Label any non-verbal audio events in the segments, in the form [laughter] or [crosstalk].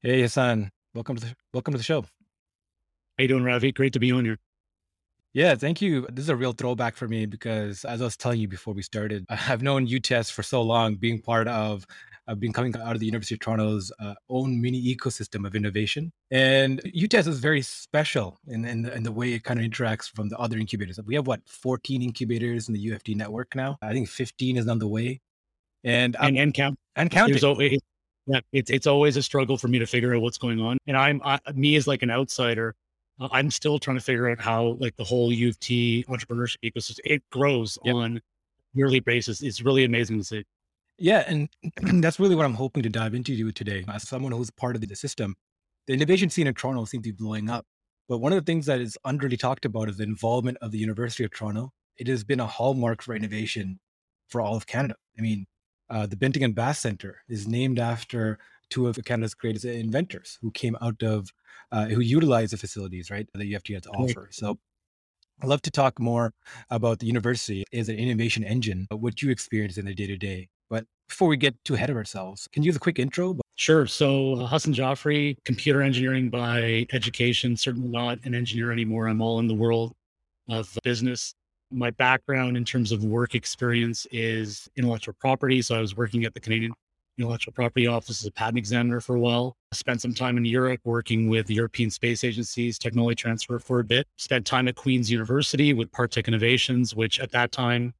Hey Hassan, welcome to the welcome to the show. How you doing, Ravi? Great to be on here. Yeah, thank you. This is a real throwback for me because as I was telling you before we started, [laughs] I've known UTEST for so long, being part of I've been coming out of the University of Toronto's uh, own mini ecosystem of innovation. And UTEST is very special in, in, the, in the way it kind of interacts from the other incubators. We have what, 14 incubators in the U of T network now? I think 15 is on the way. And and, and count and counting. There's yeah, it's it's always a struggle for me to figure out what's going on. And I'm I, me as like an outsider, uh, I'm still trying to figure out how like the whole U of T entrepreneurship ecosystem it grows yep. on yearly basis. It's really amazing to see. Yeah, and [clears throat] that's really what I'm hoping to dive into today. As someone who's part of the system, the innovation scene in Toronto seems to be blowing up. But one of the things that is underly talked about is the involvement of the University of Toronto. It has been a hallmark for innovation for all of Canada. I mean, uh, the Banting and Best Center is named after two of Canada's greatest inventors who came out of, uh, who utilized the facilities, right, that U of T had to offer. So I'd love to talk more about the university as an innovation engine, what you experience in the day to day. But before we get too ahead of ourselves, can you give a quick intro? Sure. So uh, Hassan Jaffrey, computer engineering by education, certainly not an engineer anymore. I'm all in the world of business my background in terms of work experience is intellectual property. So I was working at the Canadian Intellectual Property Office as a patent examiner for a while. I spent some time in Europe working with the European Space Agency's technology transfer for a bit. Spent time at Queen's University with PARTEQ Innovations, which at that time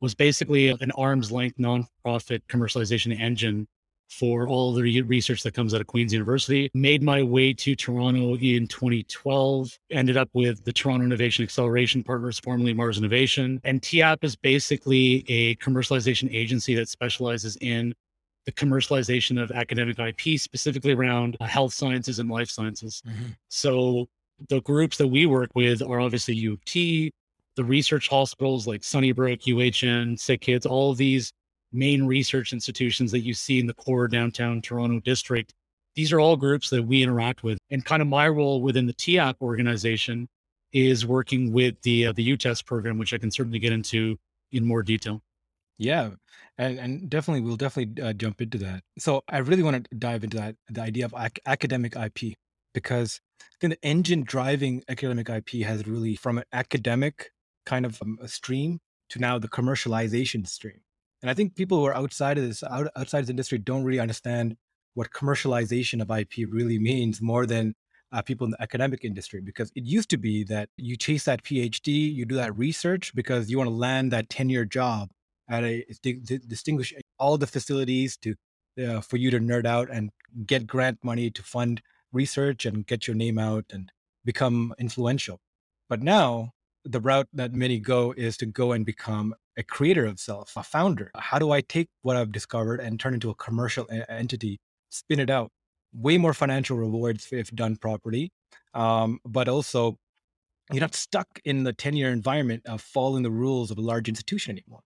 was basically an arm's length nonprofit commercialization engine for all the research that comes out of Queen's University. Made my way to Toronto in 2012, ended up with the Toronto Innovation Acceleration Partners, formerly Mars Innovation. And TIAP is basically a commercialization agency that specializes in the commercialization of academic IP, specifically around health sciences and life sciences. Mm-hmm. So the groups that we work with are obviously U of T, the research hospitals like Sunnybrook, UHN, SickKids, all of these main research institutions that you see in the core downtown Toronto district. These are all groups that we interact with. And kind of my role within the TIAP organization is working with the uh, the UTEST program, which I can certainly get into in more detail. Yeah, and, and definitely we'll definitely uh, jump into that. So I really want to dive into that the idea of ac- academic IP because I think the engine driving academic IP has really from an academic kind of um, stream to now the commercialization stream. And I think people who are outside of this, out, outside the industry, don't really understand what commercialization of IP really means more than uh, people in the academic industry. Because it used to be that you chase that PhD, you do that research because you want to land that tenure job at a distinguish all the facilities to uh, for you to nerd out and get grant money to fund research and get your name out and become influential. But now the route that many go is to go and become a creator of self, a founder. How do I take what I've discovered and turn into a commercial entity, spin it out? Way more financial rewards if done properly, um, but also you're not stuck in the tenure environment of following the rules of a large institution anymore.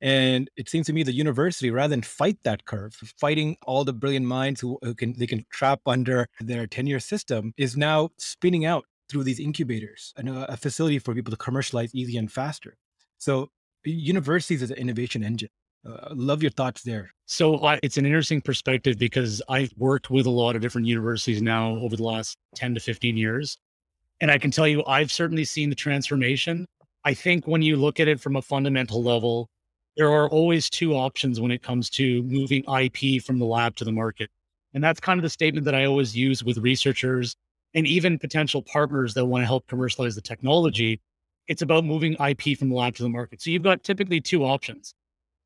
And it seems to me the university, rather than fight that curve, fighting all the brilliant minds who, who can they can trap under their tenure system, is now spinning out through these incubators and a, a facility for people to commercialize easy and faster. So universities as an innovation engine. Uh, love your thoughts there. So it's an interesting perspective because I've worked with a lot of different universities now over the last 10 to 15 years. And I can tell you, I've certainly seen the transformation. I think when you look at it from a fundamental level, there are always two options when it comes to moving IP from the lab to the market. And that's kind of the statement that I always use with researchers and even potential partners that want to help commercialize the technology it's about moving IP from the lab to the market. So you've got typically two options.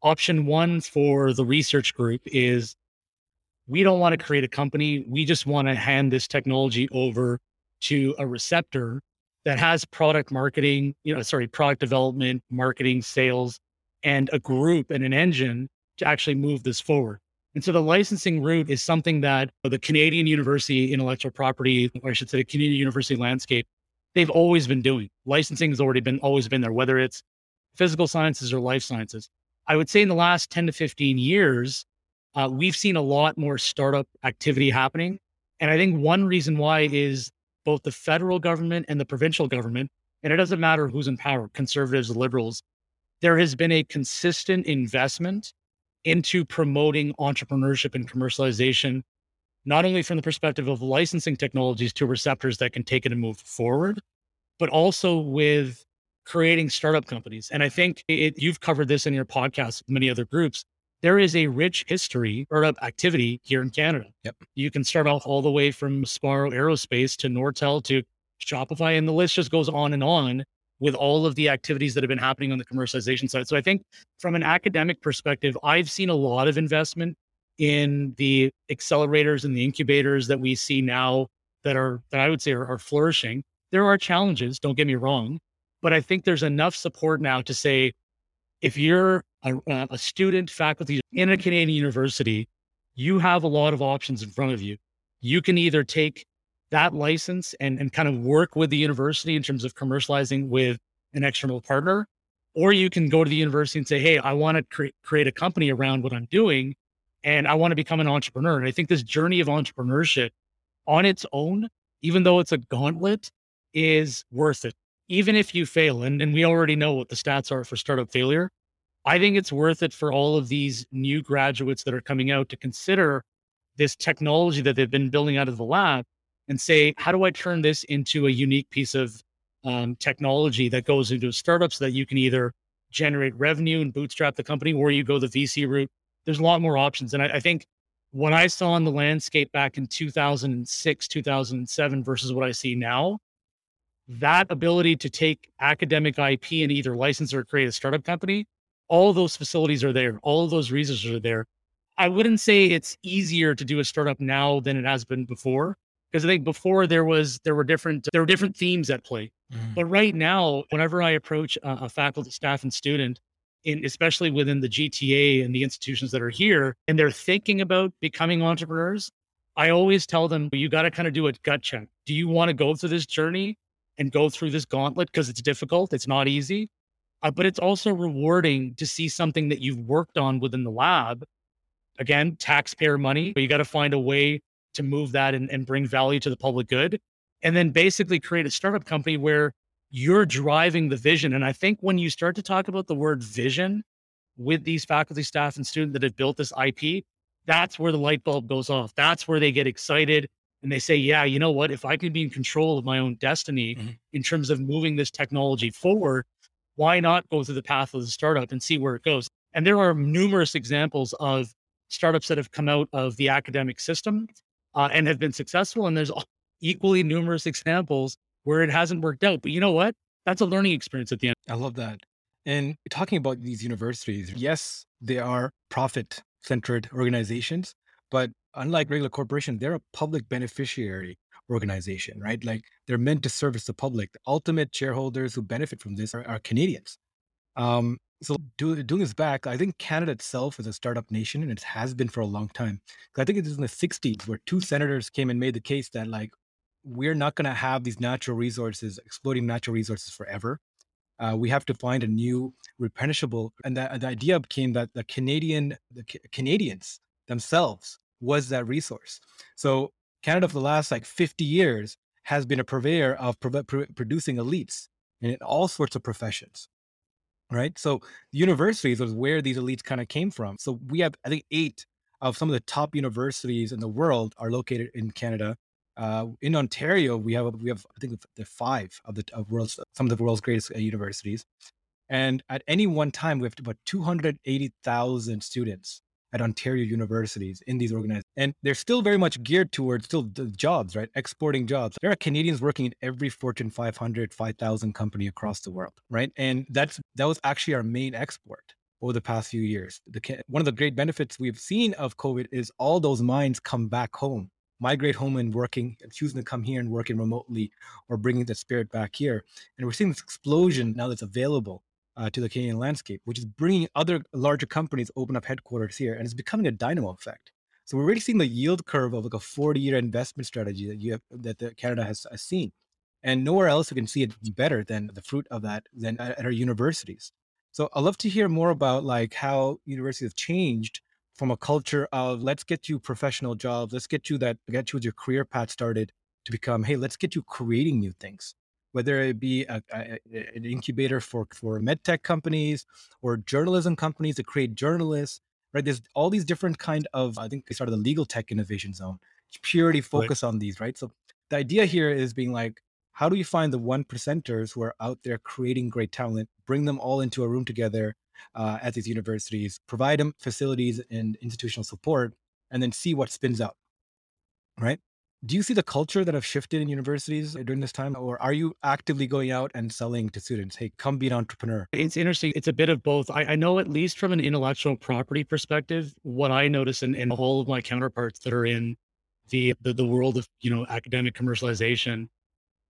Option one for the research group is we don't want to create a company. We just want to hand this technology over to a receptor that has product marketing, you know, sorry, product development, marketing, sales, and a group and an engine to actually move this forward. And so the licensing route is something that the Canadian University intellectual property, or I should say the Canadian University landscape they've always been doing. Licensing has already been always been there, whether it's physical sciences or life sciences. I would say in the last 10 to 15 years, uh, we've seen a lot more startup activity happening. And I think one reason why is both the federal government and the provincial government, and it doesn't matter who's in power, conservatives, liberals, there has been a consistent investment into promoting entrepreneurship and commercialization not only from the perspective of licensing technologies to receptors that can take it and move forward, but also with creating startup companies. And I think it, you've covered this in your podcast many other groups. There is a rich history startup activity here in Canada. Yep. You can start off all the way from Sparrow Aerospace to Nortel to Shopify, and the list just goes on and on with all of the activities that have been happening on the commercialization side. So I think from an academic perspective, I've seen a lot of investment in the accelerators and the incubators that we see now that are that I would say are, are flourishing. There are challenges, don't get me wrong, but I think there's enough support now to say if you're a, a student, faculty in a Canadian university, you have a lot of options in front of you. You can either take that license and, and kind of work with the university in terms of commercializing with an external partner, or you can go to the university and say, Hey, I want to cre- create a company around what I'm doing and I want to become an entrepreneur. And I think this journey of entrepreneurship on its own, even though it's a gauntlet, is worth it. Even if you fail, and, and we already know what the stats are for startup failure, I think it's worth it for all of these new graduates that are coming out to consider this technology that they've been building out of the lab and say, how do I turn this into a unique piece of um, technology that goes into startups that you can either generate revenue and bootstrap the company, or you go the VC route. There's a lot more options, and I, I think what I saw in the landscape back in 2006, 2007 versus what I see now, that ability to take academic IP and either license or create a startup company, all those facilities are there. All of those resources are there. I wouldn't say it's easier to do a startup now than it has been before, because I think before there was there were different there were different themes at play. Mm-hmm. But right now, whenever I approach a, a faculty, staff, and student, in especially within the GTA and the institutions that are here, and they're thinking about becoming entrepreneurs, I always tell them you got to kind of do a gut check. Do you want to go through this journey and go through this gauntlet because it's difficult, it's not easy, uh, but it's also rewarding to see something that you've worked on within the lab. Again, taxpayer money, but you got to find a way to move that and, and bring value to the public good. And then basically create a startup company where you're driving the vision. And I think when you start to talk about the word vision with these faculty, staff, and students that have built this IP, that's where the light bulb goes off. That's where they get excited and they say, yeah, you know what? If I can be in control of my own destiny mm-hmm. in terms of moving this technology forward, why not go through the path of the startup and see where it goes? And there are numerous examples of startups that have come out of the academic system uh, and have been successful. And there's [laughs] equally numerous examples where it hasn't worked out. But you know what? That's a learning experience at the end. I love that. And talking about these universities, yes, they are profit centered organizations, but unlike regular corporations, they're a public beneficiary organization, right? Like they're meant to service the public. The ultimate shareholders who benefit from this are, are Canadians. Um, so do, doing this back, I think Canada itself is a startup nation, and it has been for a long time. I think it was in the '60s where two senators came and made the case that like we're not going to have these natural resources, exploiting natural resources forever. Uh, we have to find a new replenishable, and the, the idea became that the Canadian, the C- Canadians themselves was that resource. So Canada for the last like 50 years has been a purveyor of pro- pro- producing elites in all sorts of professions right? So universities was where these elites kind of came from. So we have, I think, eight of some of the top universities in the world are located in Canada. Uh, in Ontario, we have we have I think the five of the of world's some of the world's greatest uh, universities, and at any one time we have about two hundred eighty thousand students at Ontario universities in these organizations. And they're still very much geared towards still jobs, right? Exporting jobs. There are Canadians working in every Fortune 500, 5,000 company across the world, right? And that's that was actually our main export over the past few years. The, one of the great benefits we've seen of COVID is all those minds come back home, migrate home and working, choosing to come here and working remotely or bringing the spirit back here. And we're seeing this explosion now that's available uh, to the Canadian landscape, which is bringing other larger companies open up headquarters here, and it's becoming a dynamo effect. So we're really seeing the yield curve of like a 40-year investment strategy that you have that the Canada has, has seen, and nowhere else we can see it better than the fruit of that than at, at our universities. So I'd love to hear more about like how universities have changed from a culture of let's get you professional jobs, let's get you that get you with your career path started to become hey, let's get you creating new things whether it be a, a, an incubator for for medtech companies or journalism companies to create journalists right there's all these different kind of i think they started the legal tech innovation zone purely Right. focus on these, right? So the idea here is being like, how do you find the one percenters who are out there creating great talent, bring them all into a room together uh, at these universities, provide them facilities and institutional support, and then see what spins out, right? Do you see the culture that have shifted in universities during this time, or are you actively going out and selling to students, "Hey, come be an entrepreneur"? It's interesting. It's a bit of both. I, I know at least from an intellectual property perspective, what I notice in, in all of my counterparts that are in the, the the world of you know academic commercialization,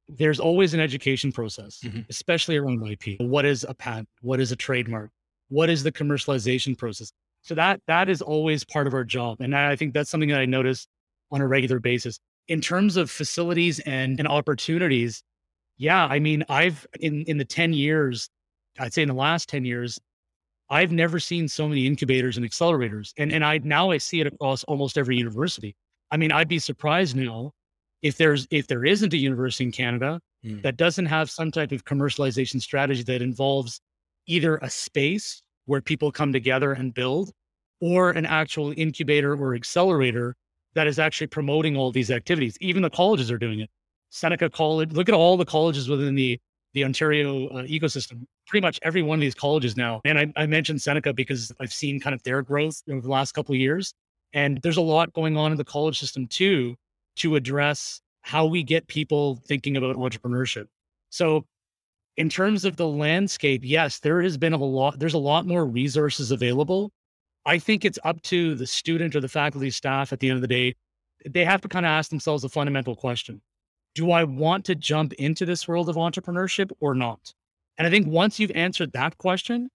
there's always an education process, Mhm. especially around IP. What is a patent? What is a trademark? What is the commercialization process? So that that is always part of our job, and I think that's something that I notice on a regular basis. In terms of facilities and, and opportunities, yeah, I mean, I've in in the 10 years, I'd say in the last 10 years, I've never seen so many incubators and accelerators. And and I now I see it across almost every university. I mean, I'd be surprised now if there's if there isn't a university in Canada Mm. that doesn't have some type of commercialization strategy that involves either a space where people come together and build or an actual incubator or accelerator that is actually promoting all these activities. Even the colleges are doing it. Seneca College, look at all the colleges within the the Ontario uh, ecosystem. Pretty much every one of these colleges now. And I, I mentioned Seneca because I've seen kind of their growth over the last couple of years. And there's a lot going on in the college system too to address how we get people thinking about entrepreneurship. So in terms of the landscape, yes, there has been a lot, there's a lot more resources available. I think it's up to the student or the faculty staff at the end of the day. They have to kind of ask themselves a fundamental question Do I want to jump into this world of entrepreneurship or not? And I think once you've answered that question,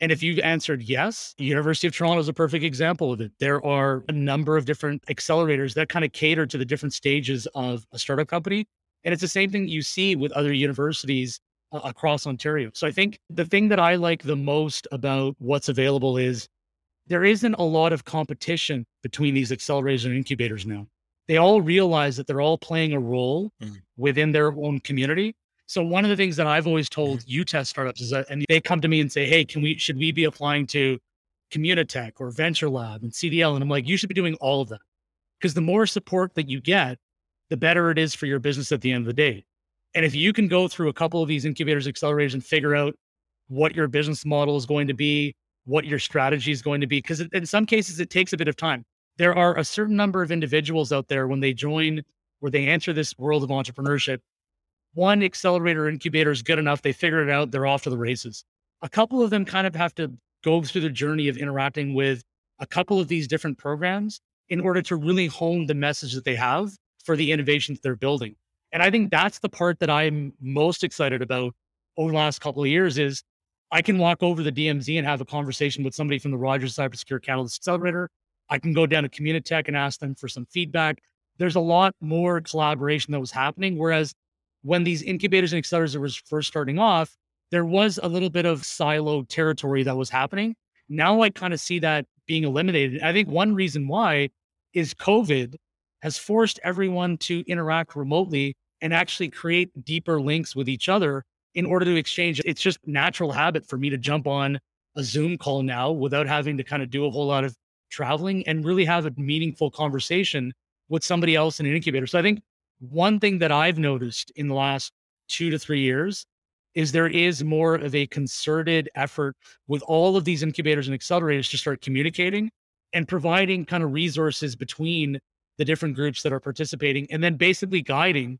and if you've answered yes, University of Toronto is a perfect example of it. There are a number of different accelerators that kind of cater to the different stages of a startup company. And it's the same thing you see with other universities across Ontario. So I think the thing that I like the most about what's available is there isn't a lot of competition between these accelerators and incubators now. They all realize that they're all playing a role Mm. within their own community. So one of the things that I've always told UTEST startups is that, and they come to me and say, "Hey, can we should we be applying to Communitech or Venture Lab and CDL?" And I'm like, "You should be doing all of that because the more support that you get, the better it is for your business at the end of the day. And if you can go through a couple of these incubators, accelerators, and figure out what your business model is going to be, what your strategy is going to be, because in some cases it takes a bit of time. There are a certain number of individuals out there when they join, where they enter this world of entrepreneurship. One accelerator or incubator is good enough; they figure it out, they're off to the races. A couple of them kind of have to go through the journey of interacting with a couple of these different programs in order to really hone the message that they have for the innovation that they're building. And I think that's the part that I'm most excited about over the last couple of years is I can walk over the DMZ and have a conversation with somebody from the Rogers Cybersecure Catalyst Accelerator. I can go down to Communitech and ask them for some feedback. There's a lot more collaboration that was happening. Whereas when these incubators and accelerators were first starting off, there was a little bit of silo territory that was happening. Now I kind of see that being eliminated. I think one reason why is COVID has forced everyone to interact remotely and actually create deeper links with each other in order to exchange. It's just natural habit for me to jump on a Zoom call now without having to kind of do a whole lot of traveling and really have a meaningful conversation with somebody else in an incubator. So I think one thing that I've noticed in the last two to three years is there is more of a concerted effort with all of these incubators and accelerators to start communicating and providing kind of resources between the different groups that are participating and then basically guiding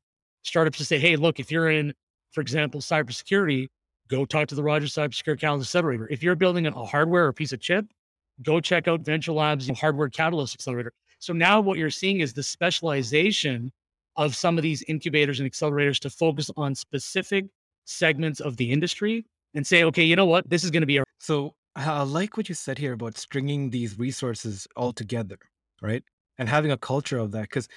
startups to say, hey, look, if you're in, for example, cybersecurity, go talk to the Rogers Cybersecurity Catalyst Accelerator. If you're building a hardware or a piece of chip, go check out Venture Labs Hardware Catalyst Accelerator. So now what you're seeing is the specialization of some of these incubators and accelerators to focus on specific segments of the industry and say, okay, you know what, this is going to be a So I like what you said here about stringing these resources all together, right? And having a culture of that. Because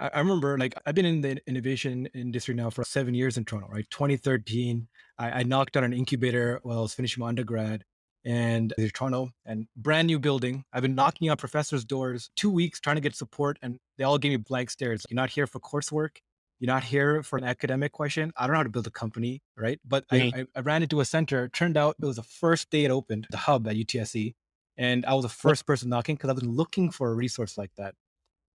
I, I remember, like, I've been in the innovation industry now for seven years in Toronto, right? 2013, I, I knocked on an incubator while I was finishing my undergrad and in Toronto and brand new building. I've been knocking on professors' doors two weeks trying to get support, and they all gave me blank stares. You're not here for coursework. You're not here for an academic question. I don't know how to build a company, right? But I, Yeah. I, I ran into a center. Turned out it was the first day it opened, the hub at UTSC, and I was the first person knocking because I've been looking for a resource like that.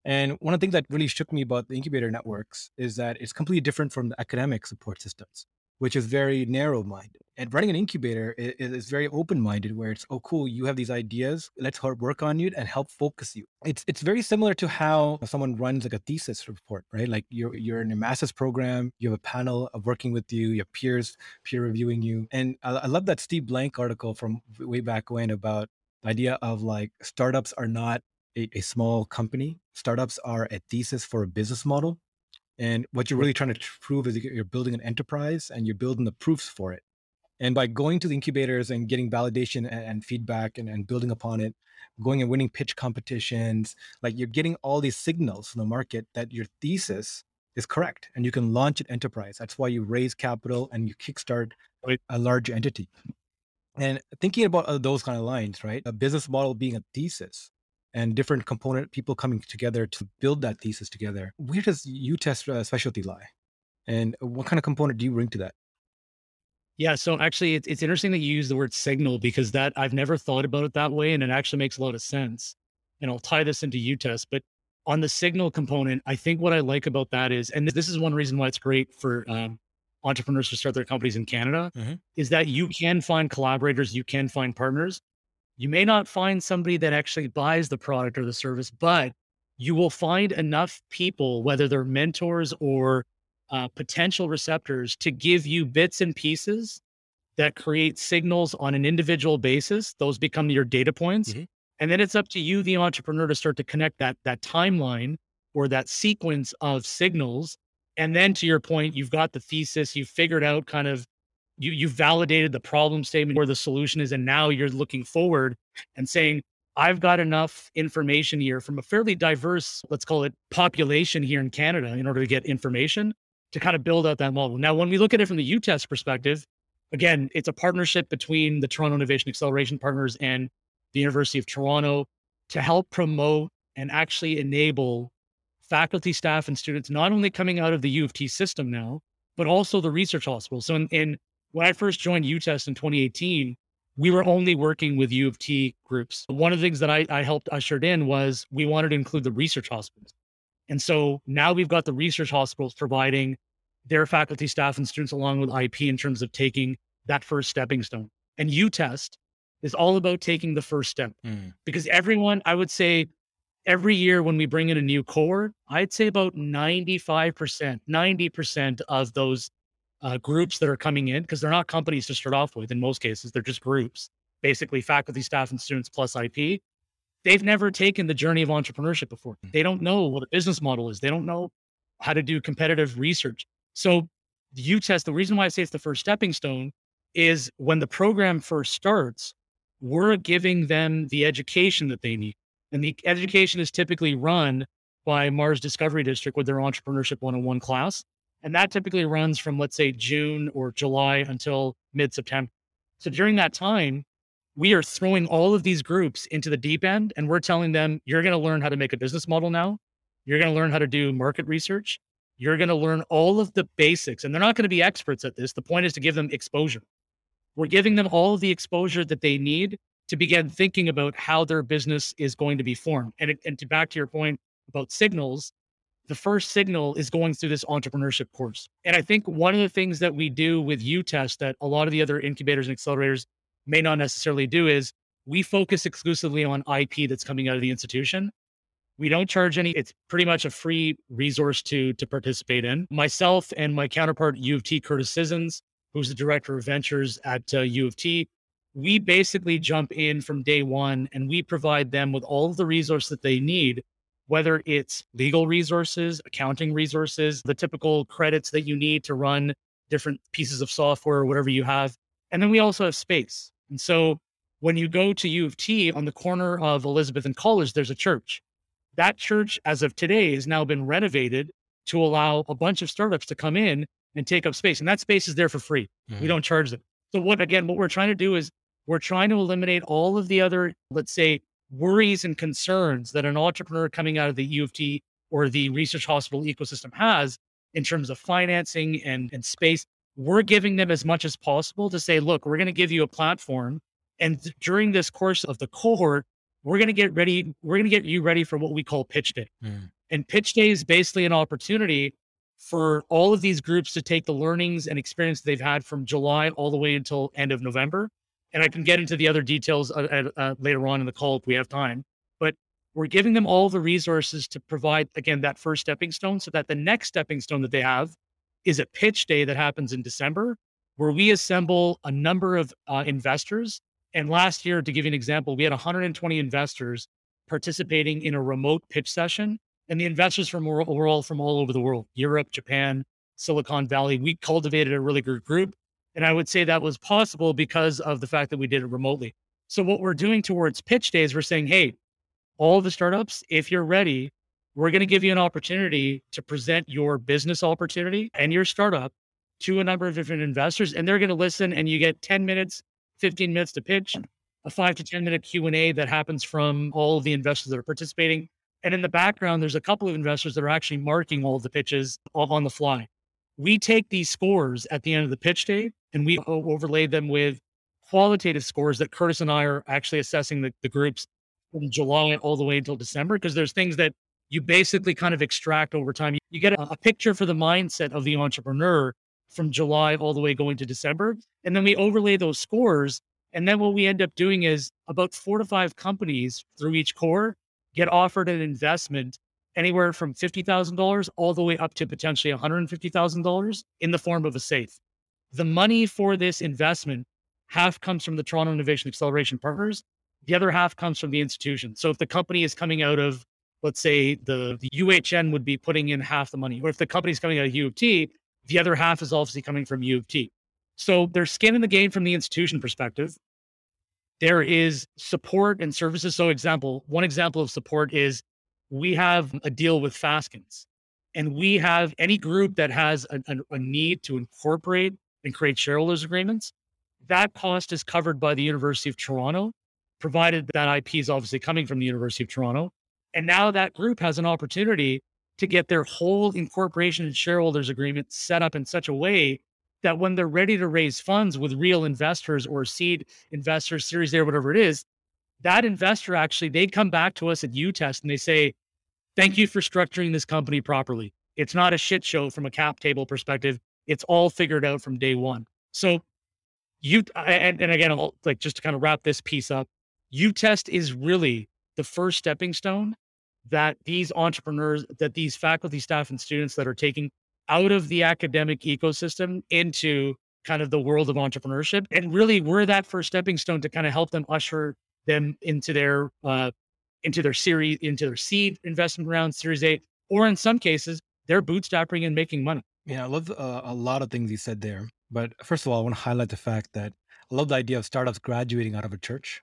And one of the things that really shook me about the incubator networks is that it's completely different from the academic support systems, which is very narrow minded. And running an incubator is, is very open minded, where it's, oh, cool, you have these ideas, let's work on you and help focus you. It's it's very similar to how someone runs like a thesis report, right? Like you're you're in a master's program, you have a panel of working with you, your peers peer reviewing you. And I, I love that Steve Blank article from way back when about the idea of like startups are not a, a small company. Startups are a thesis for a business model. And what you're really trying to prove is you're building an enterprise and you're building the proofs for it. And by going to the incubators and getting validation and, and feedback and, and building upon it, going and winning pitch competitions, like you're getting all these signals from the market that your thesis is correct and you can launch an enterprise. That's why you raise capital and you kickstart a large entity. And thinking about uh, those kind of lines, right? A business model being a thesis and different component people coming together to build that thesis together. Where does UTest uh, specialty lie? And what kind of component do you bring to that? Yeah, so actually, it's it's interesting that you use the word signal because that I've never thought about it that way, and it actually makes a lot of sense. And I'll tie this into UTest, but on the signal component, I think what I like about that is, and this is one reason why it's great for um, entrepreneurs to start their companies in Canada, Mhm. is that you can find collaborators, you can find partners. You may not find somebody that actually buys the product or the service, but you will find enough people, whether they're mentors or uh, potential receptors, to give you bits and pieces that create signals on an individual basis. Those become your data points. Mhm. And then it's up to you, the entrepreneur, to start to connect that that timeline or that sequence of signals. And then to your point, you've got the thesis, you've figured out kind of you you've validated the problem statement where the solution is, and now you're looking forward and saying, I've got enough information here from a fairly diverse, let's call it population here in Canada in order to get information to kind of build out that model. Now, when we look at it from the UTest perspective, again, it's a partnership between the Toronto Innovation Acceleration Partners and the University of Toronto to help promote and actually enable faculty, staff, and students not only coming out of the U of T system now, but also the research hospital. So, in, in when I first joined UTest in 2018, we were only working with U of T groups. One of the things that I, I helped ushered in was we wanted to include the research hospitals. And so now we've got the research hospitals providing their faculty, staff, and students along with IP in terms of taking that first stepping stone. And UTest is all about taking the first step Mm. because everyone, I would say, every year when we bring in a new cohort, I'd say about 95%, 90% of those uh, groups that are coming in, because they're not companies to start off with in most cases, they're just groups, basically faculty, staff, and students plus IP. They've never taken the journey of entrepreneurship before. Mm. They don't know what a business model is. They don't know how to do competitive research. So, the U test, the reason why I say it's the first stepping stone is when the program first starts, we're giving them the education that they need. And the education is typically run by Mars Discovery District with their Entrepreneurship 101 class. And that typically runs from, let's say, June or July until mid September. So during that time, we are throwing all of these groups into the deep end and we're telling them, you're going to learn how to make a business model now. You're going to learn how to do market research. You're going to learn all of the basics. And they're not going to be experts at this. The point is to give them exposure. We're giving them all the exposure that they need to begin thinking about how their business is going to be formed. And, and to back to your point about signals, the first signal is going through this entrepreneurship course. And I think one of the things that we do with UTest that a lot of the other incubators and accelerators may not necessarily do is we focus exclusively on IP that's coming out of the institution. We don't charge any, it's pretty much a free resource to to participate in. Myself and my counterpart, U of T, Curtis Sissons, who's the director of ventures at uh, U of T, we basically jump in from day one and we provide them with all of the resources that they need, whether it's legal resources, accounting resources, the typical credits that you need to run different pieces of software or whatever you have. And then we also have space. And so when you go to U of T on the corner of Elizabeth and College, there's a church. That church, as of today, has now been renovated to allow a bunch of startups to come in and take up space. And that space is there for free. We Mhm. don't charge them. So what again, what we're trying to do is we're trying to eliminate all of the other, let's say, worries and concerns that an entrepreneur coming out of the U of T or the research hospital ecosystem has in terms of financing and, and space. We're giving them as much as possible to say, look, we're going to give you a platform. And th- during this course of the cohort, we're going to get ready, we're going to get you ready for what we call pitch day. Mm. And pitch day is basically an opportunity for all of these groups to take the learnings and experience they've had from July all the way until end of November. And I can get into the other details uh, uh, later on in the call if we have time. But we're giving them all the resources to provide, again, that first stepping stone so that the next stepping stone that they have is a pitch day that happens in December, where we assemble a number of uh, investors. And last year, to give you an example, we had 120 investors participating in a remote pitch session and the investors from were, all from all over the world Europe, Japan, Silicon Valley. We cultivated a really good group. And I would say that was possible because of the fact that we did it remotely. So, what we're doing towards pitch days, we're saying, hey, all the startups, if you're ready, we're going to give you an opportunity to present your business opportunity and your startup to a number of different investors and they're going to listen and you get 10 minutes 15 minutes to pitch a 5 to 10 minute q&a that happens from all of the investors that are participating and in the background, there's a couple of investors that are actually marking all the pitches on the fly. We take these scores at the end of the pitch day and we overlay them with qualitative scores that Curtis and I are actually assessing the, the groups from July all the way until December, because there's things that you basically kind of extract over time. You get a, a picture for the mindset of the entrepreneur from July all the way going to December. And then we overlay those scores. And then what we end up doing is about four to five companies through each core get offered an investment anywhere from $50,000 all the way up to potentially $150,000 in the form of a safe. The money for this investment half comes from the Toronto Innovation Acceleration Partners, the other half comes from the institution. So if the company is coming out of, let's say, the, the UHN would be putting in half the money, or if the company is coming out of U of T, the other half is obviously coming from U of T. So there's skin in the game from the institution perspective there is support and services. So, example, one example of support is we have a deal with Faskens, and we have any group that has a, a, a need to incorporate and create shareholders agreements. That cost is covered by the University of Toronto, provided that IP is obviously coming from the University of Toronto. And now that group has an opportunity to get their whole incorporation and shareholders agreement set up in such a way that when they're ready to raise funds with real investors or seed investors, Series A, whatever it is, that investor actually they come back to us at UTest and they say, "Thank you for structuring this company properly. It's not a shit show from a cap table perspective. It's all figured out from day one." So, you and, and again, I'll, like just to kind of wrap this piece up, U test is really the first stepping stone that these entrepreneurs, that these faculty, staff, and students that are taking out of the academic ecosystem into kind of the world of entrepreneurship. And really, we're that first stepping stone to kind of help them usher them into their uh, into their series, into their seed investment round, Series A, or in some cases, they're bootstrapping and making money. Yeah, I love uh, a lot of things you said there. But first of all, I want to highlight the fact that I love the idea of startups graduating out of a church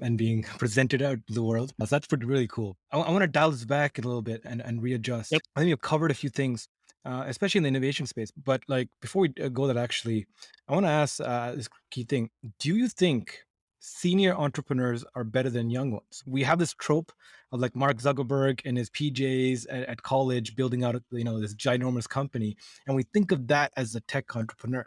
and being [laughs] presented out to the world. So that's pretty really cool. I, I want to dial this back a little bit and, and readjust. Yep. I think you've covered a few things uh, especially in the innovation space. But like before we uh, go that, actually, I want to ask uh, this key thing: Do you think senior entrepreneurs are better than young ones? We have this trope of like Mark Zuckerberg and his PJs at, at college building out, you know, this ginormous company, and we think of that as a tech entrepreneur.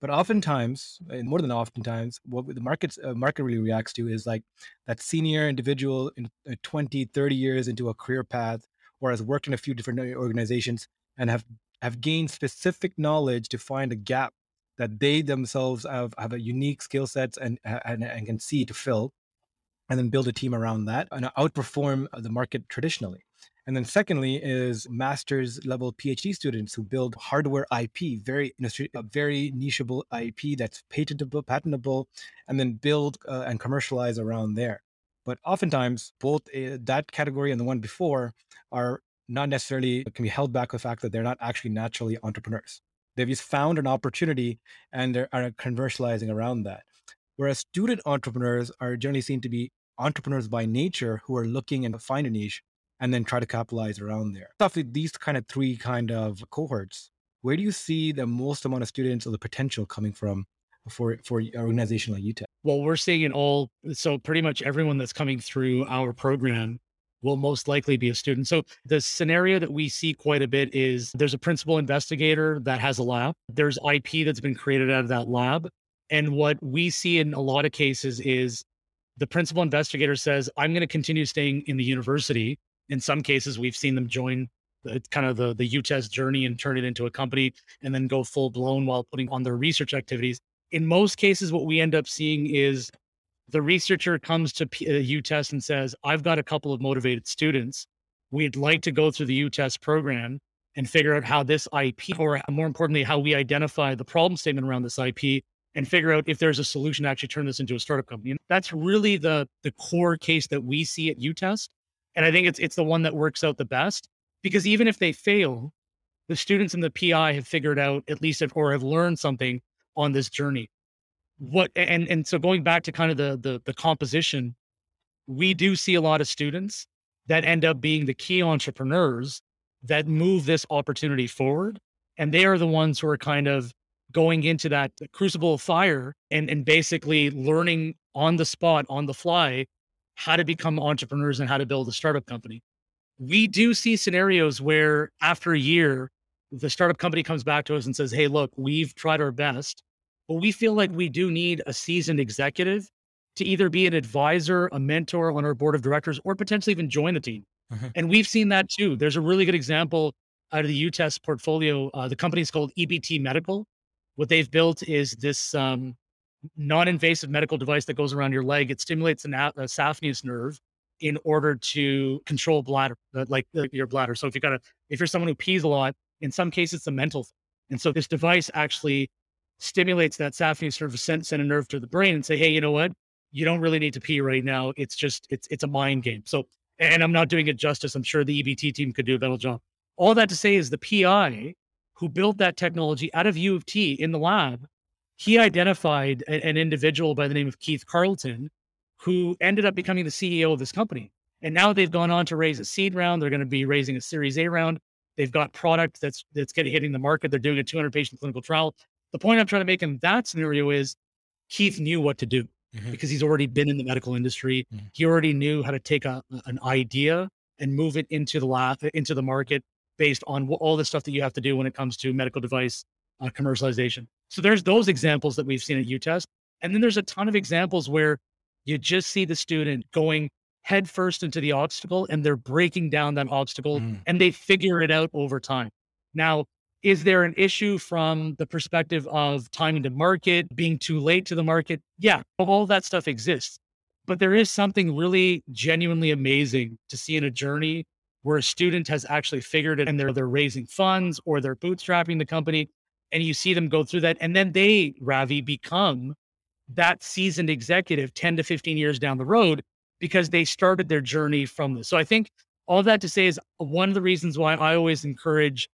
But oftentimes, and more than oftentimes, what the markets uh, market really reacts to is like that senior individual in uh, 20, 30 years into a career path, or has worked in a few different organizations, and have have gained specific knowledge to find a gap that they themselves have, have a unique skill sets and, and and can see to fill and then build a team around that and outperform the market traditionally and then secondly is master's level phd students who build hardware ip very very nicheable ip that's patentable patentable and then build uh, and commercialize around there but oftentimes both uh, that category and the one before are not necessarily can be held back the fact that they're not actually naturally entrepreneurs. They've just found an opportunity and they are commercializing around that. Whereas student entrepreneurs are generally seen to be entrepreneurs by nature who are looking and find a niche and then try to capitalize around there. Roughly these kind of three kind of cohorts, where do you see the most amount of students or the potential coming from for for an organization like UTEST? Well, we're seeing it all. So pretty much everyone that's coming through our program will most likely be a student. So the scenario that we see quite a bit is there's a principal investigator that has a lab. There's IP that's been created out of that lab. And what we see in a lot of cases is the principal investigator says, I'm going to continue staying in the university In some cases, we've seen them join the, kind of the, the UTEST journey and turn it into a company and then go full blown while putting on their research activities. In most cases, what we end up seeing is the researcher comes to uh, UTEST and says, I've got a couple of motivated students. We'd like to go through the UTEST program and figure out how this IP, or more importantly, how we identify the problem statement around this IP and figure out if there's a solution to actually turn this into a startup company. And that's really the the core case that we see at UTEST. And I think it's it's the one that works out the best because even if they fail, the students in the PI have figured out at least or have learned something on this journey. What and and so going back to kind of the the, the composition, we do see a lot of students that end up being the key entrepreneurs that move this opportunity forward. And they are the ones who are kind of going into that crucible of fire and, and basically learning on the spot, on the fly, how to become entrepreneurs and how to build a startup company. We do see scenarios where after a year, the startup company comes back to us and says, Hey, look, we've tried our best, but we feel like we do need a seasoned executive to either be an advisor, a mentor on our board of directors, or potentially even join the team. Mm-hmm. And we've seen that too. There's a really good example out of the UTEST portfolio. Uh, the company is called EBT Medical. What they've built is this um, non-invasive medical device that goes around your leg. It stimulates a na- saphenous nerve in order to control bladder, uh, like uh, your bladder. So if you got a, if you're someone who pees a lot, in some cases it's a mental thing. And so this device actually stimulates that saphenous nerve, send, send a nerve to the brain and say, hey, you know what? You don't really need to pee right now. It's just it's it's a mind game. So and I'm not doing it justice. I'm sure the EBT team could do a better job. All that to say is the PI who built that technology out of U of T in the lab, he identified a, an individual by the name of Keith Carlton who ended up becoming the CEO of this company. And now they've gone on to raise a seed round. They're going to be raising a Series A round. They've got product that's that's getting hitting the market. They're doing a 200 patient clinical trial. The point I'm trying to make in that scenario is Keith knew what to do mm-hmm. because he's already been in the medical industry. Mm-hmm. He already knew how to take a, an idea and move it into the lab, into the market based on all the stuff that you have to do when it comes to medical device uh, commercialization. So there's those examples that we've seen at UTEST. And then there's a ton of examples where you just see the student going headfirst into the obstacle and they're breaking down that obstacle mm. and they figure it out over time. Now, is there an issue from the perspective of timing to market, being too late to the market? Yeah, all that stuff exists. But there is something really genuinely amazing to see in a journey where a student has actually figured it and they're they're raising funds or they're bootstrapping the company and you see them go through that and then they Ravi become that seasoned executive 10 to 15 years down the road because they started their journey from this. So I think all that to say is one of the reasons why I always encourage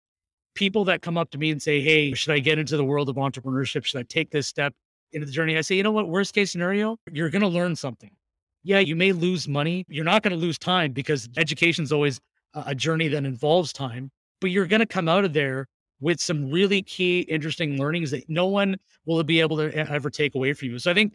people that come up to me and say, Hey, should I get into the world of entrepreneurship? Should I take this step into the journey? I say, you know what, worst case scenario, you're going to learn something. Yeah, you may lose money. You're not going to lose time because education is always a journey that involves time, but you're going to come out of there with some really key, interesting learnings that no one will be able to ever take away from you. So I think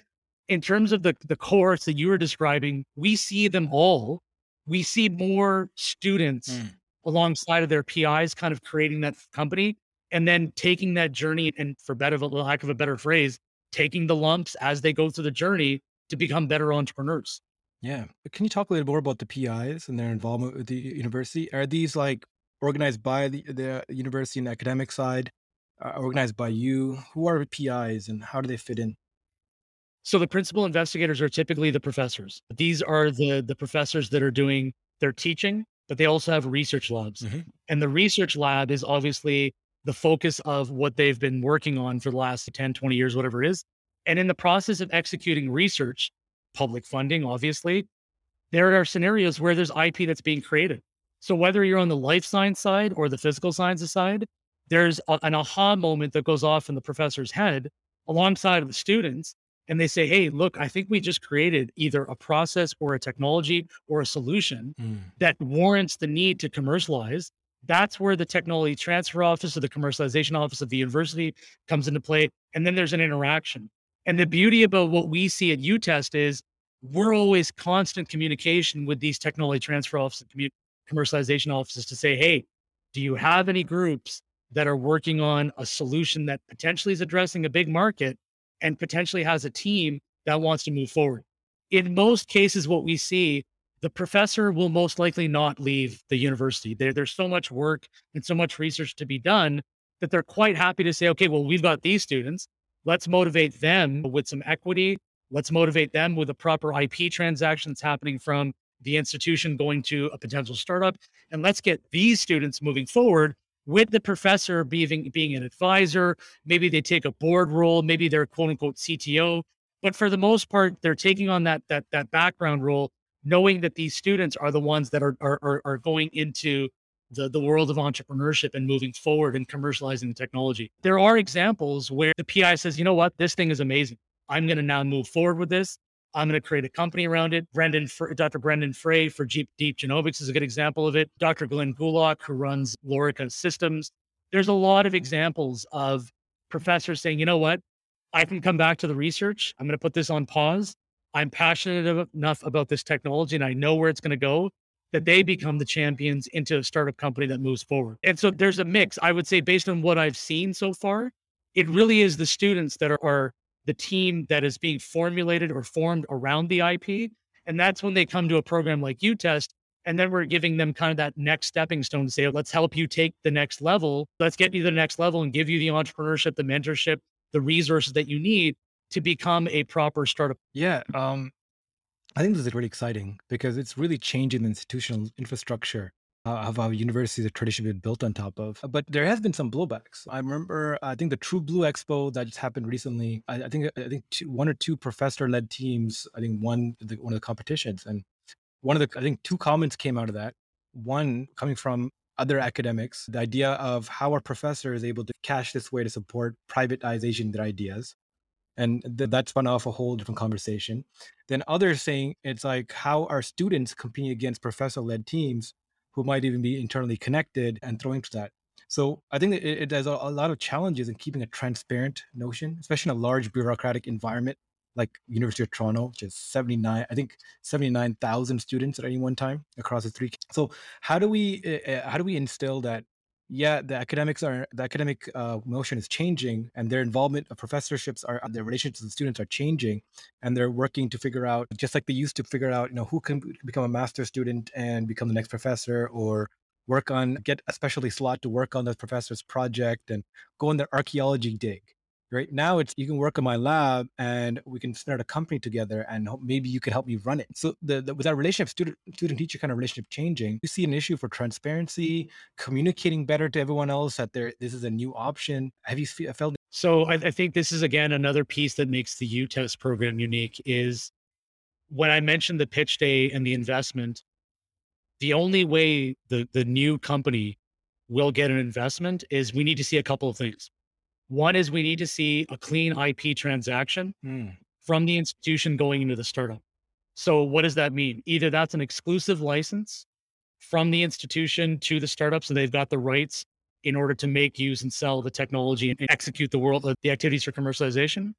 in terms of the, the course that you were describing, we see them all. We see more students mm. Alongside of their PIs kind of creating that company and then taking that journey and for better, lack of a better phrase, taking the lumps as they go through the journey to become better entrepreneurs. Yeah. Can you talk a little more about the PIs and their involvement with the university? Are these like organized by the, the university and the academic side, uh, organized by you? Who are the PIs and how do they fit in? So the principal investigators are typically the professors. These are the the professors that are doing their teaching, but they also have research labs. Mm-hmm. And the research lab is obviously the focus of what they've been working on for the last 10, 20 years, whatever it is. And in the process of executing research, public funding, obviously, there are scenarios where there's IP that's being created. So whether you're on the life science side or the physical sciences side, there's a, an aha moment that goes off in the professor's head alongside of the students. And they say, hey, look, I think we just created either a process or a technology or a solution mm. that warrants the need to commercialize. That's where the technology transfer office or the commercialization office of the university comes into play. And then there's an interaction. And the beauty about what we see at UTEST is we're always constant communication with these technology transfer offices, commercialization offices to say, hey, do you have any groups that are working on a solution that potentially is addressing a big market and potentially has a team that wants to move forward? In most cases, what we see the professor will most likely not leave the university. There, there's so much work and so much research to be done that they're quite happy to say, okay, well, we've got these students. Let's motivate them with some equity. Let's motivate them with a proper IP transaction that's happening from the institution going to a potential startup. And let's get these students moving forward with the professor being, being an advisor. Maybe they take a board role, maybe they're quote unquote CTO. But for the most part, they're taking on that that that background role, knowing that these students are the ones that are are, are going into the, the world of entrepreneurship and moving forward and commercializing the technology. There are examples where the PI says, you know what, this thing is amazing. I'm going to now move forward with this. I'm going to create a company around it. Brendan, Dr. Brendan Frey for Deep, Deep Genomics is a good example of it. Dr. Glenn Gulak, who runs Lorica Systems. There's a lot of examples of professors saying, you know what, I can come back to the research. I'm going to put this on pause. I'm passionate enough about this technology and I know where it's going to go that they become the champions into a startup company that moves forward. And so there's a mix. I would say, based on what I've seen so far, it really is the students that are, are the team that is being formulated or formed around the IP. And that's when they come to a program like UTest. And then we're giving them kind of that next stepping stone to say, let's help you take the next level. Let's get you to the next level and give you the entrepreneurship, the mentorship, the resources that you need to become a proper startup. Yeah. Um, I think this is really exciting because it's really changing the institutional infrastructure Uh, of how universities have traditionally been built on top of. But there has been some blowbacks. I remember, I think the True Blue Expo that just happened recently. I, I think I think two, one or two professor-led teams. I think won the, one of the competitions, and one of the I think two comments came out of that. One coming from other academics, the idea of how a professor is able to cash this way to support privatization their ideas. And th- that spun off a whole different conversation. Then others saying it's like how are students competing against professor led teams who might even be internally connected and throwing to that. So I think it, it has a, a, lot of challenges in keeping a transparent notion, especially in a large bureaucratic environment like University of Toronto, which is 79, I think 79,000 students at any one time across the three. So how do we uh, how do we instill that yeah, the academics are the academic uh, motion is changing, and their involvement of professorships are their relationships with students are changing, and they're working to figure out just like they used to figure out, you know, who can become a master student and become the next professor, or work on get a specialty slot to work on the professor's project and go on their archaeology dig right now it's you can work in my lab and we can start a company together and maybe you could help me run it. So the, the with that relationship student student teacher kind of relationship changing you see an issue for transparency communicating better to everyone else that there this is a new option. Have you felt so I, I think this is again another piece that makes the utest program unique is when i mentioned the pitch day and the investment the only way the the new company will get an investment is we need to see a couple of things one is we need to see a clean IP transaction mm. from the institution going into the startup. So, what does that mean? Either that's an exclusive license from the institution to the startup, so they've got the rights in order to make, use, and sell the technology and execute the world the activities for commercialization,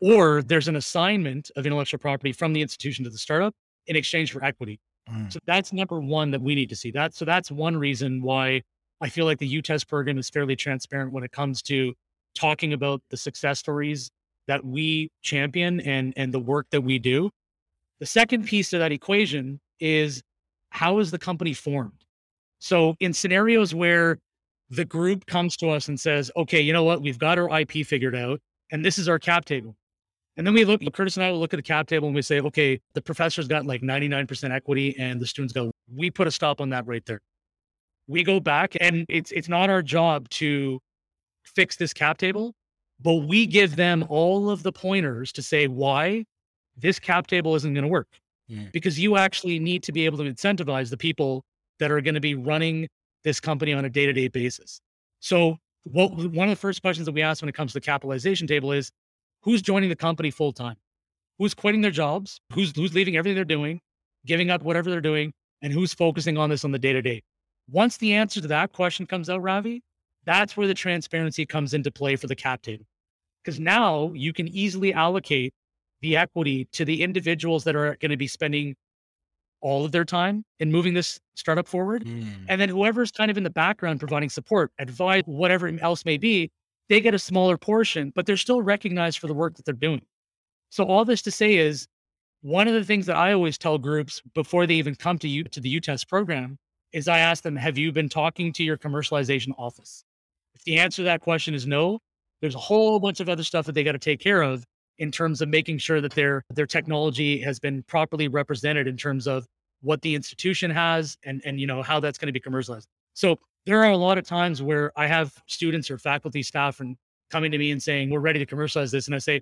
or there's an assignment of intellectual property from the institution to the startup in exchange for equity. Mm. So that's number one that we need to see. That so that's one reason why I feel like the UTest program is fairly transparent when it comes to talking about the success stories that we champion and and the work that we do. The second piece of that equation is how is the company formed? So in scenarios where the group comes to us and says, okay, you know what, we've got our IP figured out, and this is our cap table. And then we look, Curtis and I will look at the cap table and we say, okay, the professor's got like 99% equity and the students go, we put a stop on that right there. We go back and it's it's not our job to fix this cap table, but we give them all of the pointers to say why this cap table isn't going to work. Yeah. Because you actually need to be able to incentivize the people that are going to be running this company on a day to day basis. So, what one of the first questions that we ask when it comes to the capitalization table is who's joining the company full time? Who's quitting their jobs? Who's who's leaving everything they're doing, giving up whatever they're doing, and who's focusing on this on the day to day? Once the answer to that question comes out, Ravi, that's where the transparency comes into play for the cap table. Because now you can easily allocate the equity to the individuals that are going to be spending all of their time in moving this startup forward. Mm. And then whoever's kind of in the background providing support, advice, whatever else may be, they get a smaller portion, but they're still recognized for the work that they're doing. So all this to say is one of the things that I always tell groups before they even come to you to the UTEST program is I ask them, have you been talking to your commercialization office? If the answer to that question is no, there's a whole bunch of other stuff that they got to take care of in terms of making sure that their their technology has been properly represented in terms of what the institution has and and you know how that's going to be commercialized. So there are a lot of times where I have students or faculty staff and coming to me and saying we're ready to commercialize this, and I say,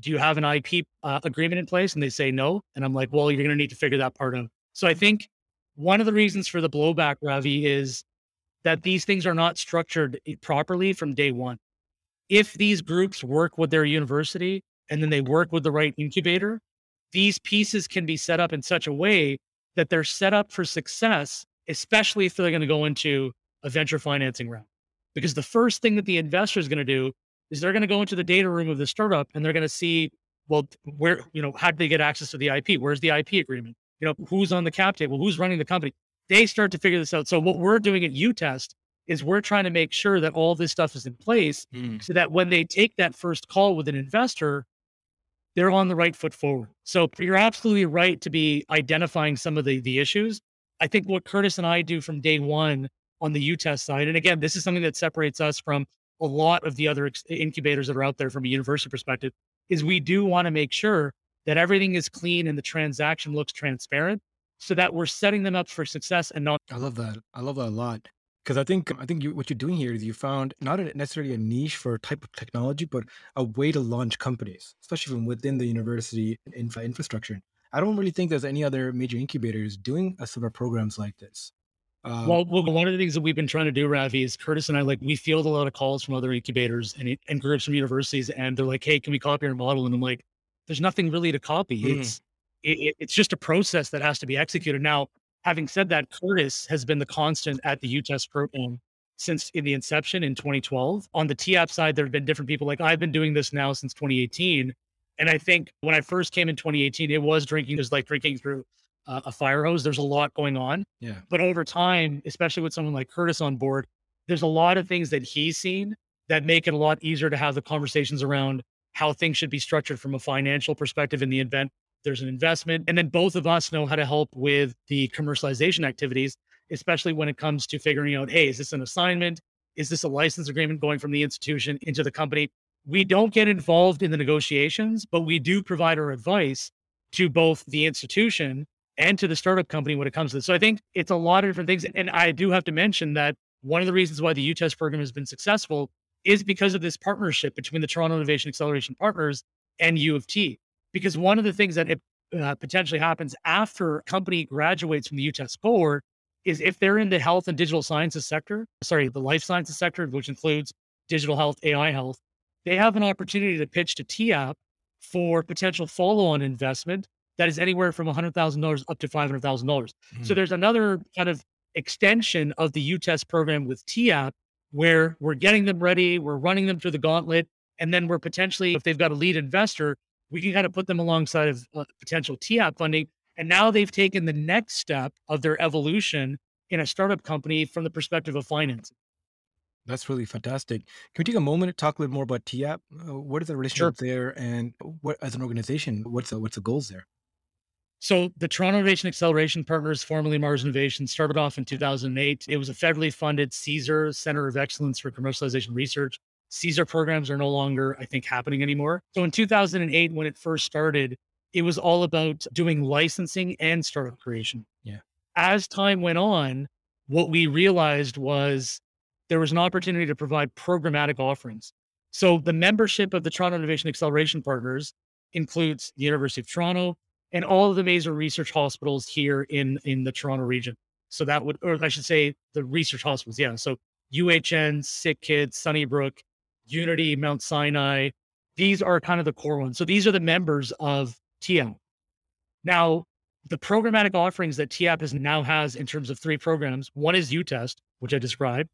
do you have an IP uh, agreement in place? And they say no, and I'm like, well, you're going to need to figure that part out. So I think one of the reasons for the blowback, Ravi, is that these things are not structured eh, properly from day one. If these groups work with their university and then they work with the right incubator, these pieces can be set up in such a way that they're set up for success, especially if they're going to go into a venture financing round. Because the first thing that the investor is going to do is they're going to go into the data room of the startup and they're going to see, well, where, you know, how did they get access to the IP? Where's the IP agreement? You know, who's on the cap table? Who's running the company? They start to figure this out. So what we're doing at UTEST is we're trying to make sure that all this stuff is in place mm. so that when they take that first call with an investor, they're on the right foot forward. So you're absolutely right to be identifying some of the, the issues. I think what Curtis and I do from day one on the UTEST side, and again, this is something that separates us from a lot of the other incubators that are out there from a university perspective, is we do want to make sure that everything is clean and the transaction looks transparent so that we're setting them up for success and not. I love that. I love that a lot because I think I think you, what you're doing here is you found not a, necessarily a niche for a type of technology, but a way to launch companies, especially from within the university infra infrastructure. I don't really think there's any other major incubators doing a similar programs like this. Um, well, well, one of the things that we've been trying to do, Ravi, is Curtis and I like we field a lot of calls from other incubators and, and groups from universities, and they're like, "Hey, can we copy your model?" And I'm like, "There's nothing really to copy. Mm. It's it, it's just a process that has to be executed." Now, having said that, Curtis has been the constant at the UTEST program since in the inception in 2012. On the TAP side, there have been different people. Like I've been doing this now since 2018. And I think when I first came in 2018, it was drinking, it was like drinking through uh, a fire hose. There's a lot going on. Yeah. But over time, especially with someone like Curtis on board, there's a lot of things that he's seen that make it a lot easier to have the conversations around how things should be structured from a financial perspective in the event there's an investment. And then both of us know how to help with the commercialization activities, especially when it comes to figuring out, hey, is this an assignment? Is this a license agreement going from the institution into the company? We don't get involved in the negotiations, but we do provide our advice to both the institution and to the startup company when it comes to this. So I think it's a lot of different things. And I do have to mention that one of the reasons why the UTEST program has been successful is because of this partnership between the Toronto Innovation Acceleration Partners and U of T because one of the things that it, uh, potentially happens after a company graduates from the UTEST cohort is if they're in the health and digital sciences sector, sorry, the life sciences sector, which includes digital health, AI health, they have an opportunity to pitch to TIAP for potential follow-on investment that is anywhere from $100,000 up to $500,000. Mm-hmm. So there's another kind of extension of the UTEST program with TIAP where we're getting them ready, we're running them through the gauntlet, and then we're potentially, if they've got a lead investor, we can kind of put them alongside of uh, potential TIAP funding. And now they've taken the next step of their evolution in a startup company from the perspective of finance. That's really fantastic. Can we take a moment to talk a little more about TIAP? Uh, what is the relationship sure. there, and what as an organization, what's the, what's the goals there? So the Toronto Innovation Acceleration Partners, formerly MaRS Innovation, started off in 2008. It was a federally funded CISR Center of Excellence for Commercialization Research. CISR programs are no longer, I think, happening anymore. So in 2008, when it first started, it was all about doing licensing and startup creation. Yeah. As time went on, what we realized was there was an opportunity to provide programmatic offerings. So the membership of the Toronto Innovation Acceleration Partners includes the University of Toronto and all of the major research hospitals here in in the Toronto region. So that would, or I should say, the research hospitals. Yeah. So UHN, SickKids, Sunnybrook, Unity, Mount Sinai. These are kind of the core ones. So these are the members of TIAP. Now, the programmatic offerings that TIAP has now has in terms of three programs. One is UTEST, which I described.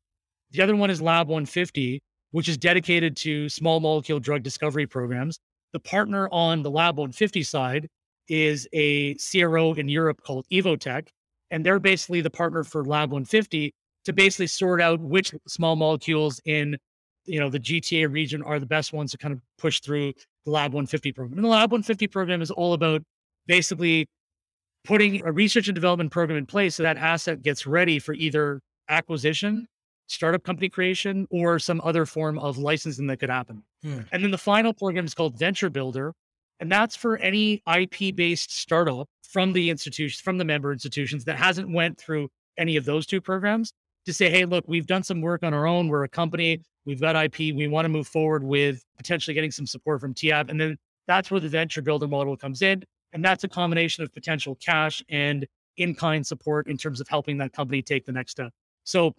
The other one is Lab 150, which is dedicated to small molecule drug discovery programs. The partner on the Lab 150 side is a CRO in Europe called Evotec, and they're basically the partner for Lab 150 to basically sort out which small molecules in you know the GTA region are the best ones to kind of push through the Lab 150 program. And the Lab 150 program is all about basically putting a research and development program in place so that asset gets ready for either acquisition, startup company creation, or some other form of licensing that could happen. Hmm. And then the final program is called Venture Builder. And that's for any IP based startup from the institutions, from the member institutions that hasn't went through any of those two programs to say, hey, look, we've done some work on our own. We're a company, we've got IP, we want to move forward with potentially getting some support from TIAP. And then that's where the venture builder model comes in. And that's a combination of potential cash and in kind support in terms of helping that company take the next step. So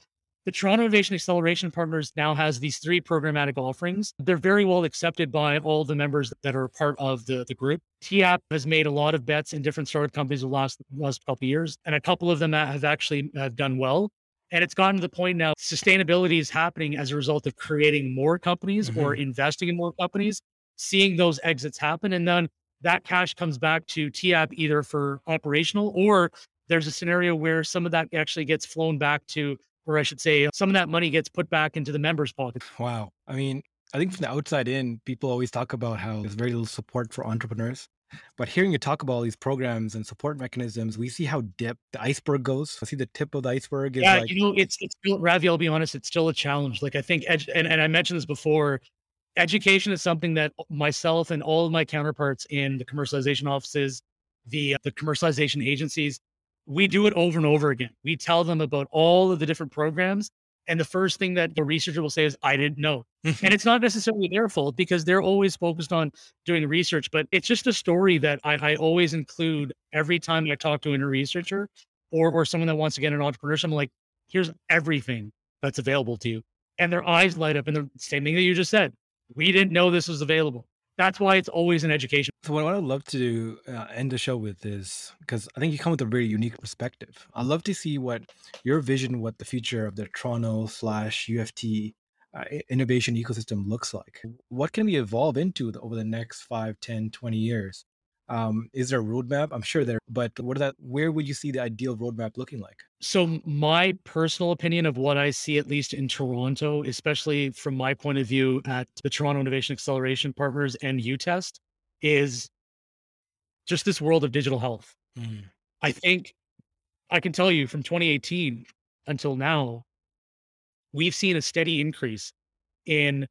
the Toronto Innovation Acceleration Partners now has these three programmatic offerings. They're very well accepted by all the members that are part of the, the group. TIAP has made a lot of bets in different startup companies the last, last couple of years, and a couple of them have actually have done well. And it's gotten to the point now, sustainability is happening as a result of creating more companies mm-hmm. or investing in more companies, seeing those exits happen. And then that cash comes back to TIAP either for operational or there's a scenario where some of that actually gets flown back to, or I should say, some of that money gets put back into the members' pocket. Wow. I mean, I think from the outside in, people always talk about how there's very little support for entrepreneurs. But hearing you talk about all these programs and support mechanisms, we see how deep the iceberg goes. I see the tip of the iceberg. Is yeah, like- you know, it's it's still, Ravi. I'll be honest, it's still a challenge. Like I think, and and I mentioned this before. Education is something that myself and all of my counterparts in the commercialization offices, the uh, the commercialization agencies, we do it over and over again. We tell them about all of the different programs. And the first thing that the researcher will say is, I didn't know. and mm-hmm. it's not necessarily their fault because they're always focused on doing research, but it's just a story that I, I always include every time I talk to a researcher or, or someone that wants to get an entrepreneurship. I'm like, here's everything that's available to you. And their eyes light up and the same thing that you just said. We didn't know this was available that's why it's always an education. So what I'd love to uh, end the show with is because I think you come with a very unique perspective. I'd love to see what your vision, what the future of the Toronto slash U of T uh, innovation ecosystem looks like. What can we evolve into over the next 5, 10, 20 years? Um, is there a roadmap? I'm sure there, but what is that? Where would you see the ideal roadmap looking like? So, my personal opinion of what I see, at least in Toronto, especially from my point of view at the Toronto Innovation Acceleration Partners and UTest, is just this world of digital health. Mm. I think I can tell you from 2018 until now, we've seen a steady increase in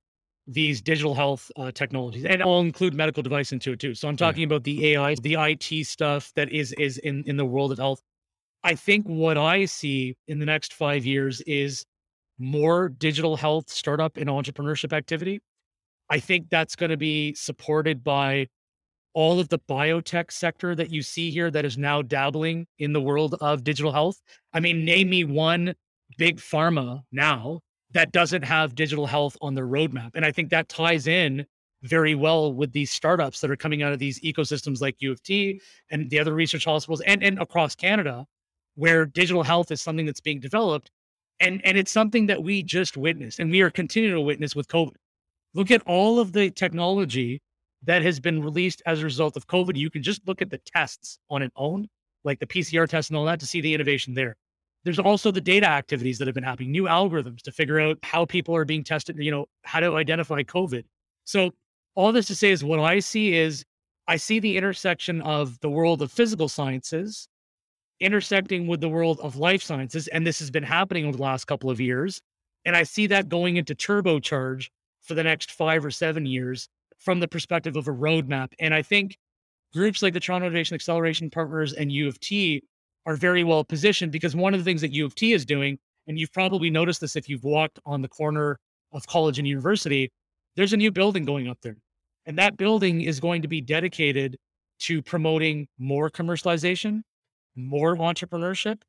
these digital health uh, technologies, and I'll include medical device into it too. So I'm talking about the AI, the IT stuff that is is in in the world of health. I think what I see in the next five years is more digital health startup and entrepreneurship activity. I think that's going to be supported by all of the biotech sector that you see here that is now dabbling in the world of digital health. I mean, name me one big pharma now that doesn't have digital health on their roadmap. And I think that ties in very well with these startups that are coming out of these ecosystems like U of T and the other research hospitals and, and across Canada, where digital health is something that's being developed. And, and it's something that we just witnessed and we are continuing to witness with COVID. Look at all of the technology that has been released as a result of COVID. You can just look at the tests on its own, like the PCR test and all that, to see the innovation there. There's also the data activities that have been happening, new algorithms to figure out how people are being tested, you know, how to identify COVID. So all this to say is what I see is I see the intersection of the world of physical sciences intersecting with the world of life sciences. And this has been happening over the last couple of years. And I see that going into turbocharge for the next five or seven years from the perspective of a roadmap. And I think groups like the Toronto Innovation Acceleration Partners and U of T are very well positioned because one of the things that U of T is doing, and you've probably noticed this if you've walked on the corner of college and university, there's a new building going up there. And that building is going to be dedicated to promoting more commercialization, more entrepreneurship.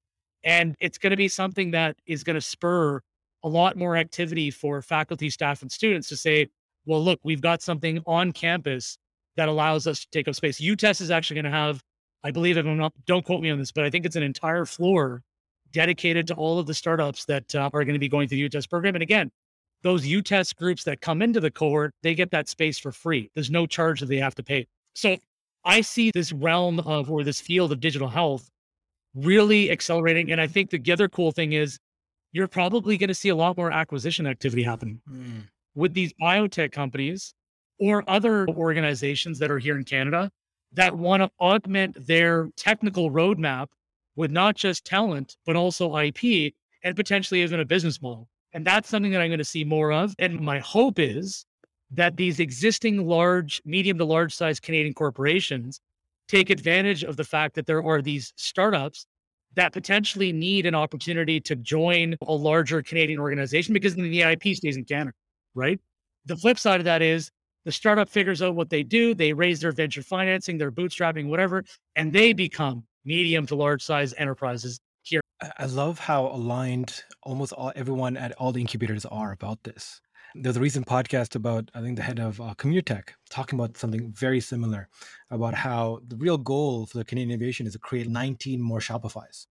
And it's going to be something that is going to spur a lot more activity for faculty, staff, and students to say, well, look, we've got something on campus that allows us to take up space. UTest is actually going to have I believe, if I'm not, don't quote me on this, but I think it's an entire floor dedicated to all of the startups that uh, are going to be going through the UTest program. And again, those UTest groups that come into the cohort, they get that space for free. There's no charge that they have to pay. So I see this realm of or this field of digital health really accelerating. And I think the other cool thing is you're probably going to see a lot more acquisition activity happening mm. with these biotech companies or other organizations that are here in Canada that want to augment their technical roadmap with not just talent, but also IP and potentially even a business model. And that's something that I'm going to see more of. And my hope is that these existing large, medium to large size Canadian corporations take advantage of the fact that there are these startups that potentially need an opportunity to join a larger Canadian organization because the IP stays in Canada, right? The flip side of that is the startup figures out what they do, they raise their venture financing, their bootstrapping, whatever, and they become medium to large size enterprises here. I love how aligned almost all everyone at all the incubators are about this. There's a recent podcast about, I think, the head of uh, Communitech talking about something very similar about how the real goal for the Canadian innovation is to create 19 more Shopify's.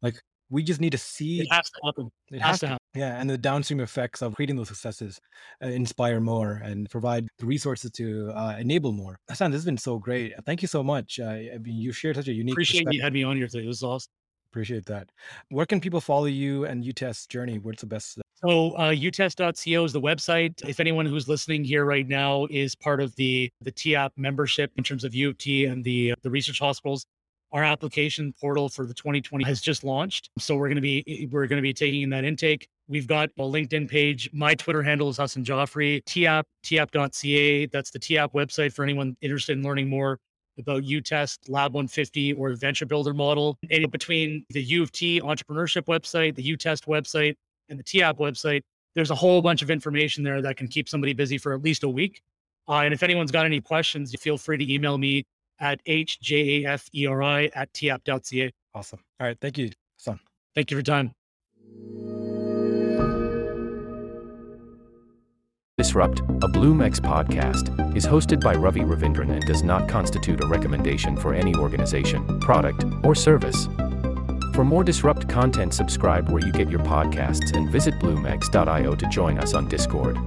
Like, we just need to see it has to happen. It, has, has, to happen. Yeah, and the downstream effects of creating those successes uh, inspire more and provide the resources to uh, enable more. Hassan, this has been so great. Thank you so much. Uh, I mean, you shared such a unique. Appreciate you had me on here today. It was awesome. Appreciate that. Where can people follow you and UTest journey? What's the best? So uh, utest.co is the website. If anyone who's listening here right now is part of the the TAP membership in terms of U of T and the the research hospitals, our application portal for the 2020 has just launched. So we're going to be we're going to be taking in that intake. We've got a LinkedIn page. My Twitter handle is Hassan Jaferi. TAP, TAP.ca. That's the TAP website for anyone interested in learning more about UTest, Lab 150, or the Venture Builder model. And between the U of T entrepreneurship website, the UTest website, and the TAP website, there's a whole bunch of information there that can keep somebody busy for at least a week. Uh, and if anyone's got any questions, feel free to email me at hjaferi at tap.ca. Awesome. All right. Thank you, son. Thank you for your time. Disrupt, a BloomX podcast, is hosted by Ravi Ravindran and does not constitute a recommendation for any organization, product, or service. For more Disrupt content, subscribe where you get your podcasts and visit bloomx.io to join us on Discord.